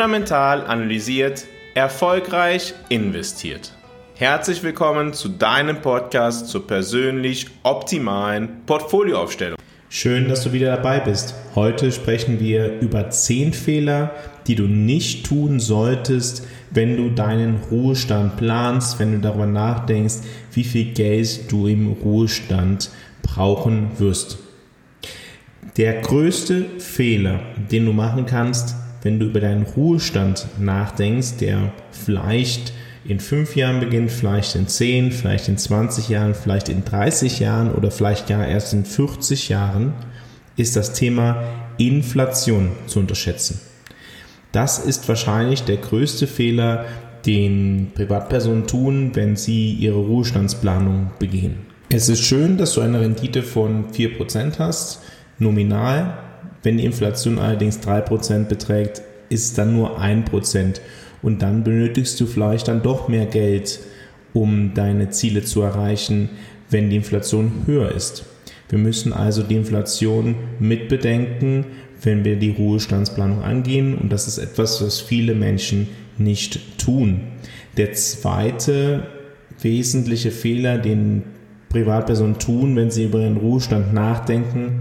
fundamental analysiert, erfolgreich investiert. Herzlich willkommen zu deinem Podcast zur persönlich optimalen Portfolioaufstellung. Schön, dass du wieder dabei bist. Heute sprechen wir über 10 Fehler, die du nicht tun solltest, wenn du deinen Ruhestand planst, wenn du darüber nachdenkst, wie viel Geld du im Ruhestand brauchen wirst. Der größte Fehler, den du machen kannst, wenn du über deinen Ruhestand nachdenkst, der vielleicht in fünf Jahren beginnt, vielleicht in zehn, vielleicht in 20 Jahren, vielleicht in 30 Jahren oder vielleicht gar erst in 40 Jahren, ist das Thema Inflation zu unterschätzen. Das ist wahrscheinlich der größte Fehler, den Privatpersonen tun, wenn sie ihre Ruhestandsplanung begehen. Es ist schön, dass du eine Rendite von 4% hast, nominal. Wenn die Inflation allerdings 3% beträgt, ist es dann nur 1% und dann benötigst du vielleicht dann doch mehr Geld, um deine Ziele zu erreichen, wenn die Inflation höher ist. Wir müssen also die Inflation mitbedenken, wenn wir die Ruhestandsplanung angehen und das ist etwas, was viele Menschen nicht tun. Der zweite wesentliche Fehler, den Privatpersonen tun, wenn sie über ihren Ruhestand nachdenken,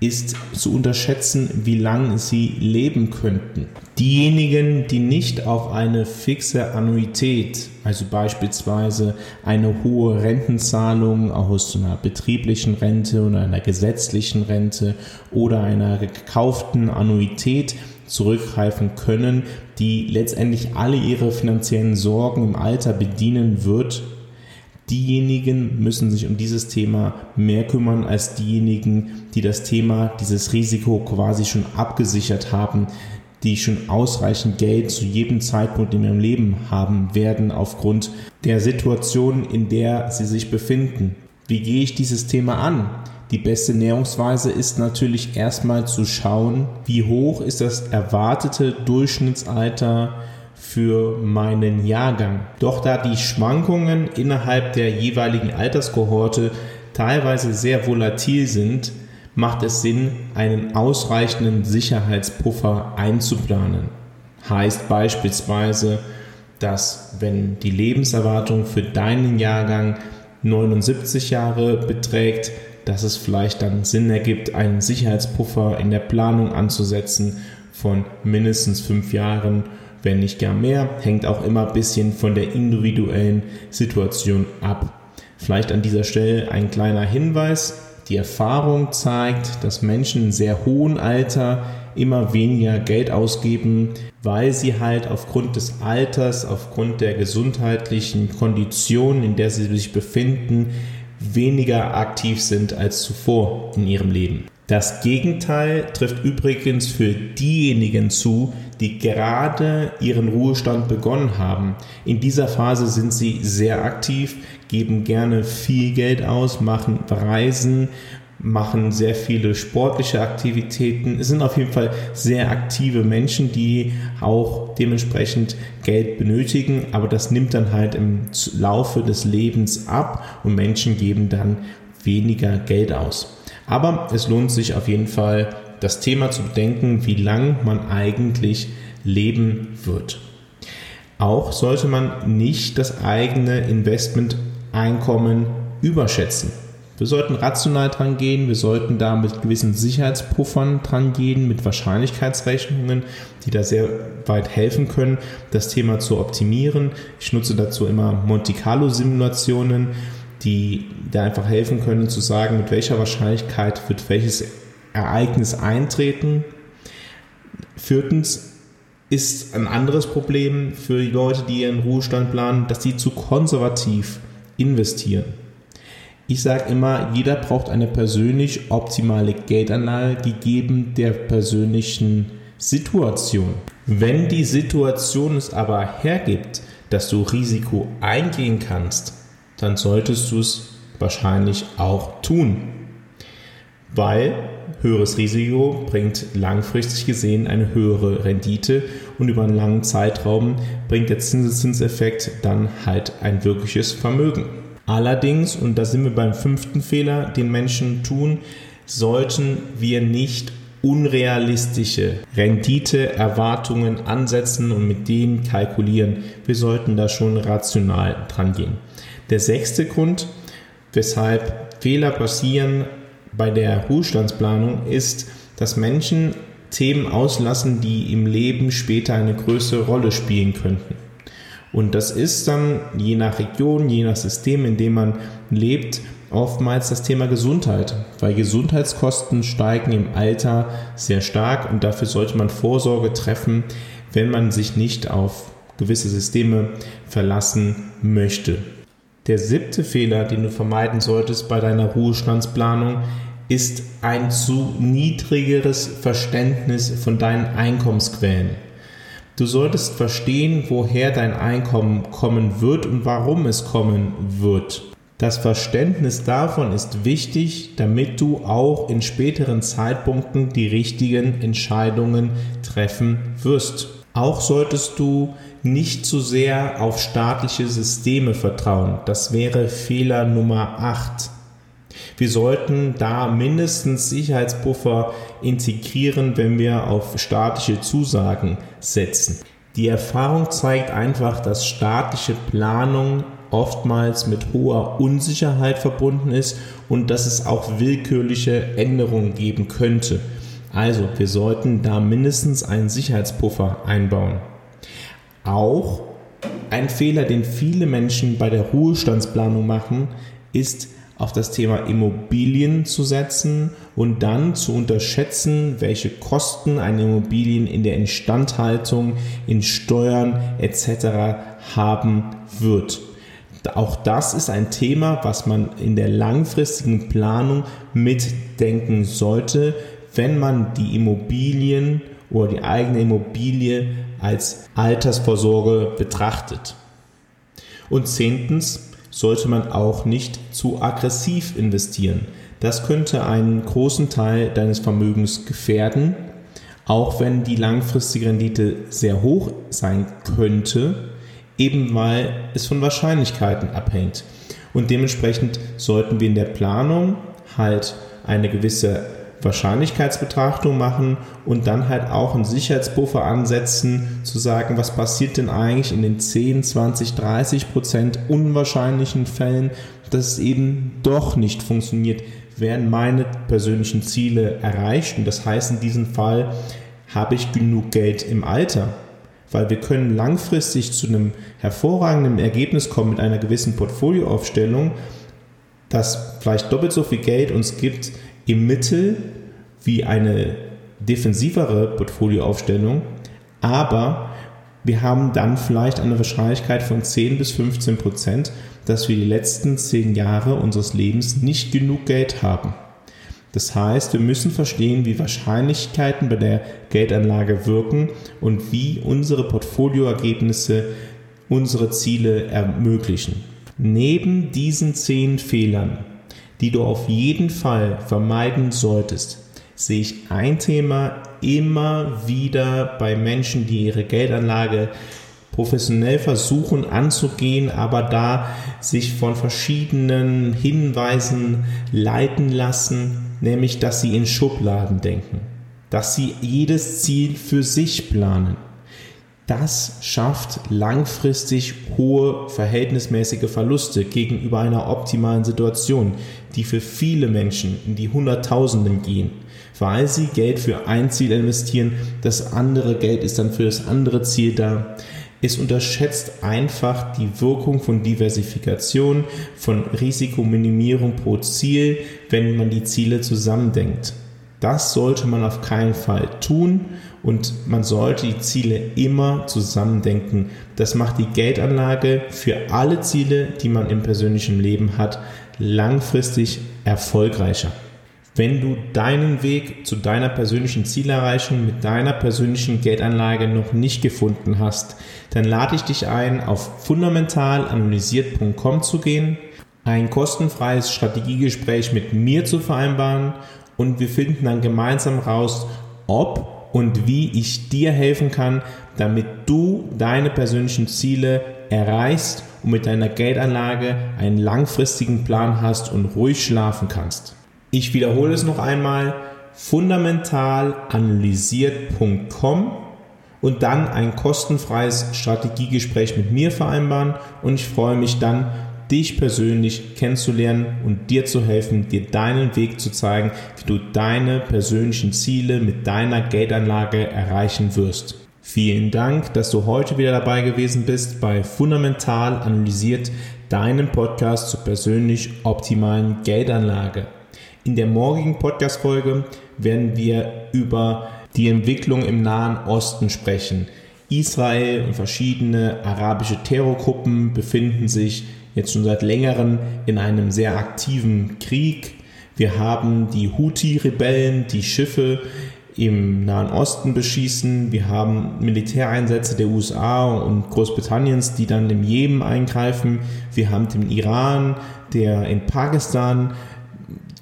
ist zu unterschätzen, wie lange sie leben könnten. Diejenigen, die nicht auf eine fixe Annuität, also beispielsweise eine hohe Rentenzahlung aus einer betrieblichen Rente oder einer gesetzlichen Rente oder einer gekauften Annuität zurückgreifen können, die letztendlich alle ihre finanziellen Sorgen im Alter bedienen wird, diejenigen müssen sich um dieses Thema mehr kümmern als diejenigen, die das Thema, dieses Risiko quasi schon abgesichert haben, die schon ausreichend Geld zu jedem Zeitpunkt in ihrem Leben haben werden aufgrund der Situation, in der sie sich befinden. Wie gehe ich dieses Thema an? Die beste Näherungsweise ist natürlich erstmal zu schauen, wie hoch ist das erwartete Durchschnittsalter für meinen Jahrgang. Doch da die Schwankungen innerhalb der jeweiligen Alterskohorte teilweise sehr volatil sind, macht es Sinn, einen ausreichenden Sicherheitspuffer einzuplanen. Heißt beispielsweise, dass wenn die Lebenserwartung für deinen Jahrgang 79 Jahre beträgt, dass es vielleicht dann Sinn ergibt, einen Sicherheitspuffer in der Planung anzusetzen von mindestens fünf Jahren wenn nicht gar mehr. Hängt auch immer ein bisschen von der individuellen Situation ab. Vielleicht an dieser Stelle ein kleiner Hinweis. Die Erfahrung zeigt, dass Menschen in sehr hohem Alter immer weniger Geld ausgeben, weil sie halt aufgrund des Alters, aufgrund der gesundheitlichen Kondition, in der sie sich befinden, weniger aktiv sind als zuvor in ihrem Leben. Das Gegenteil trifft übrigens für diejenigen zu, die gerade ihren Ruhestand begonnen haben. In dieser Phase sind sie sehr aktiv, geben gerne viel Geld aus, machen Reisen, machen sehr viele sportliche Aktivitäten. Es sind auf jeden Fall sehr aktive Menschen, die auch dementsprechend Geld benötigen, aber das nimmt dann halt im Laufe des Lebens ab und Menschen geben dann weniger Geld aus. Aber es lohnt sich auf jeden Fall, das Thema zu bedenken, wie lang man eigentlich leben wird. Auch sollte man nicht das eigene Investmenteinkommen überschätzen. Wir sollten rational dran gehen, wir sollten da mit gewissen Sicherheitspuffern dran gehen, mit Wahrscheinlichkeitsrechnungen, die da sehr weit helfen können, das Thema zu optimieren. Ich nutze dazu immer Monte Carlo Simulationen, die da einfach helfen können zu sagen, mit welcher Wahrscheinlichkeit wird welches Ereignis eintreten. Viertens ist ein anderes Problem für die Leute, die ihren Ruhestand planen, dass sie zu konservativ investieren. Ich sage immer, jeder braucht eine persönlich optimale Geldanlage gegeben der persönlichen Situation. Wenn die Situation es aber hergibt, dass du Risiko eingehen kannst, dann solltest du es wahrscheinlich auch tun. Weil höheres Risiko bringt langfristig gesehen eine höhere Rendite und über einen langen Zeitraum bringt der Zinseszinseffekt dann halt ein wirkliches Vermögen. Allerdings, und da sind wir beim fünften Fehler, den Menschen tun, sollten wir nicht unrealistische Renditeerwartungen ansetzen und mit denen kalkulieren. Wir sollten da schon rational dran gehen. Der sechste Grund, weshalb Fehler passieren bei der Ruhestandsplanung, ist, dass Menschen Themen auslassen, die im Leben später eine größere Rolle spielen könnten. Und das ist dann je nach Region, je nach System, in dem man lebt, oftmals das Thema Gesundheit, weil Gesundheitskosten steigen im Alter sehr stark und dafür sollte man Vorsorge treffen, wenn man sich nicht auf gewisse Systeme verlassen möchte. Der siebte Fehler, den du vermeiden solltest bei deiner Ruhestandsplanung, ist ein zu niedrigeres Verständnis von deinen Einkommensquellen. Du solltest verstehen, woher dein Einkommen kommen wird und warum es kommen wird. Das Verständnis davon ist wichtig, damit du auch in späteren Zeitpunkten die richtigen Entscheidungen treffen wirst. Auch solltest du nicht zu sehr auf staatliche Systeme vertrauen. Das wäre Fehler Nummer 8. Wir sollten da mindestens Sicherheitspuffer integrieren, wenn wir auf staatliche Zusagen setzen. Die Erfahrung zeigt einfach, dass staatliche Planung oftmals mit hoher Unsicherheit verbunden ist und dass es auch willkürliche Änderungen geben könnte. Also wir sollten da mindestens einen Sicherheitspuffer einbauen. Auch ein Fehler, den viele Menschen bei der Ruhestandsplanung machen, ist auf das Thema Immobilien zu setzen und dann zu unterschätzen, welche Kosten eine Immobilien in der Instandhaltung, in Steuern etc. haben wird. Auch das ist ein Thema, was man in der langfristigen Planung mitdenken sollte, wenn man die Immobilien oder die eigene Immobilie als Altersvorsorge betrachtet. Und zehntens sollte man auch nicht zu aggressiv investieren. Das könnte einen großen Teil deines Vermögens gefährden, auch wenn die langfristige Rendite sehr hoch sein könnte eben weil es von Wahrscheinlichkeiten abhängt. Und dementsprechend sollten wir in der Planung halt eine gewisse Wahrscheinlichkeitsbetrachtung machen und dann halt auch einen Sicherheitspuffer ansetzen, zu sagen, was passiert denn eigentlich in den 10, 20, 30 Prozent unwahrscheinlichen Fällen, dass es eben doch nicht funktioniert, werden meine persönlichen Ziele erreicht. Und das heißt, in diesem Fall habe ich genug Geld im Alter weil wir können langfristig zu einem hervorragenden Ergebnis kommen mit einer gewissen Portfolioaufstellung, das vielleicht doppelt so viel Geld uns gibt im Mittel wie eine defensivere Portfolioaufstellung, aber wir haben dann vielleicht eine Wahrscheinlichkeit von 10 bis 15 Prozent, dass wir die letzten 10 Jahre unseres Lebens nicht genug Geld haben. Das heißt, wir müssen verstehen, wie Wahrscheinlichkeiten bei der Geldanlage wirken und wie unsere Portfolioergebnisse unsere Ziele ermöglichen. Neben diesen zehn Fehlern, die du auf jeden Fall vermeiden solltest, sehe ich ein Thema immer wieder bei Menschen, die ihre Geldanlage professionell versuchen anzugehen, aber da sich von verschiedenen Hinweisen leiten lassen, nämlich dass sie in Schubladen denken, dass sie jedes Ziel für sich planen. Das schafft langfristig hohe verhältnismäßige Verluste gegenüber einer optimalen Situation, die für viele Menschen in die Hunderttausenden gehen, weil sie Geld für ein Ziel investieren, das andere Geld ist dann für das andere Ziel da. Es unterschätzt einfach die Wirkung von Diversifikation, von Risikominimierung pro Ziel, wenn man die Ziele zusammendenkt. Das sollte man auf keinen Fall tun und man sollte die Ziele immer zusammendenken. Das macht die Geldanlage für alle Ziele, die man im persönlichen Leben hat, langfristig erfolgreicher. Wenn du deinen Weg zu deiner persönlichen Zielerreichung mit deiner persönlichen Geldanlage noch nicht gefunden hast, dann lade ich dich ein, auf fundamentalanalysiert.com zu gehen, ein kostenfreies Strategiegespräch mit mir zu vereinbaren und wir finden dann gemeinsam raus, ob und wie ich dir helfen kann, damit du deine persönlichen Ziele erreichst und mit deiner Geldanlage einen langfristigen Plan hast und ruhig schlafen kannst. Ich wiederhole es noch einmal. fundamentalanalysiert.com und dann ein kostenfreies Strategiegespräch mit mir vereinbaren und ich freue mich dann, dich persönlich kennenzulernen und dir zu helfen, dir deinen Weg zu zeigen, wie du deine persönlichen Ziele mit deiner Geldanlage erreichen wirst. Vielen Dank, dass du heute wieder dabei gewesen bist bei Fundamental Analysiert, deinem Podcast zur persönlich optimalen Geldanlage. In der morgigen Podcast-Folge werden wir über die Entwicklung im Nahen Osten sprechen. Israel und verschiedene arabische Terrorgruppen befinden sich jetzt schon seit längerem in einem sehr aktiven Krieg. Wir haben die Houthi-Rebellen, die Schiffe im Nahen Osten beschießen. Wir haben Militäreinsätze der USA und Großbritanniens, die dann im Jemen eingreifen. Wir haben den Iran, der in Pakistan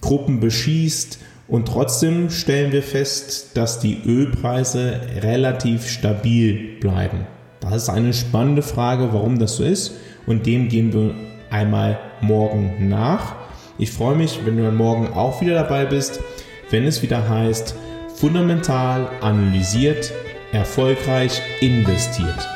Gruppen beschießt. Und trotzdem stellen wir fest, dass die Ölpreise relativ stabil bleiben. Das ist eine spannende Frage, warum das so ist. Und dem gehen wir einmal morgen nach. Ich freue mich, wenn du dann morgen auch wieder dabei bist, wenn es wieder heißt, fundamental analysiert, erfolgreich investiert.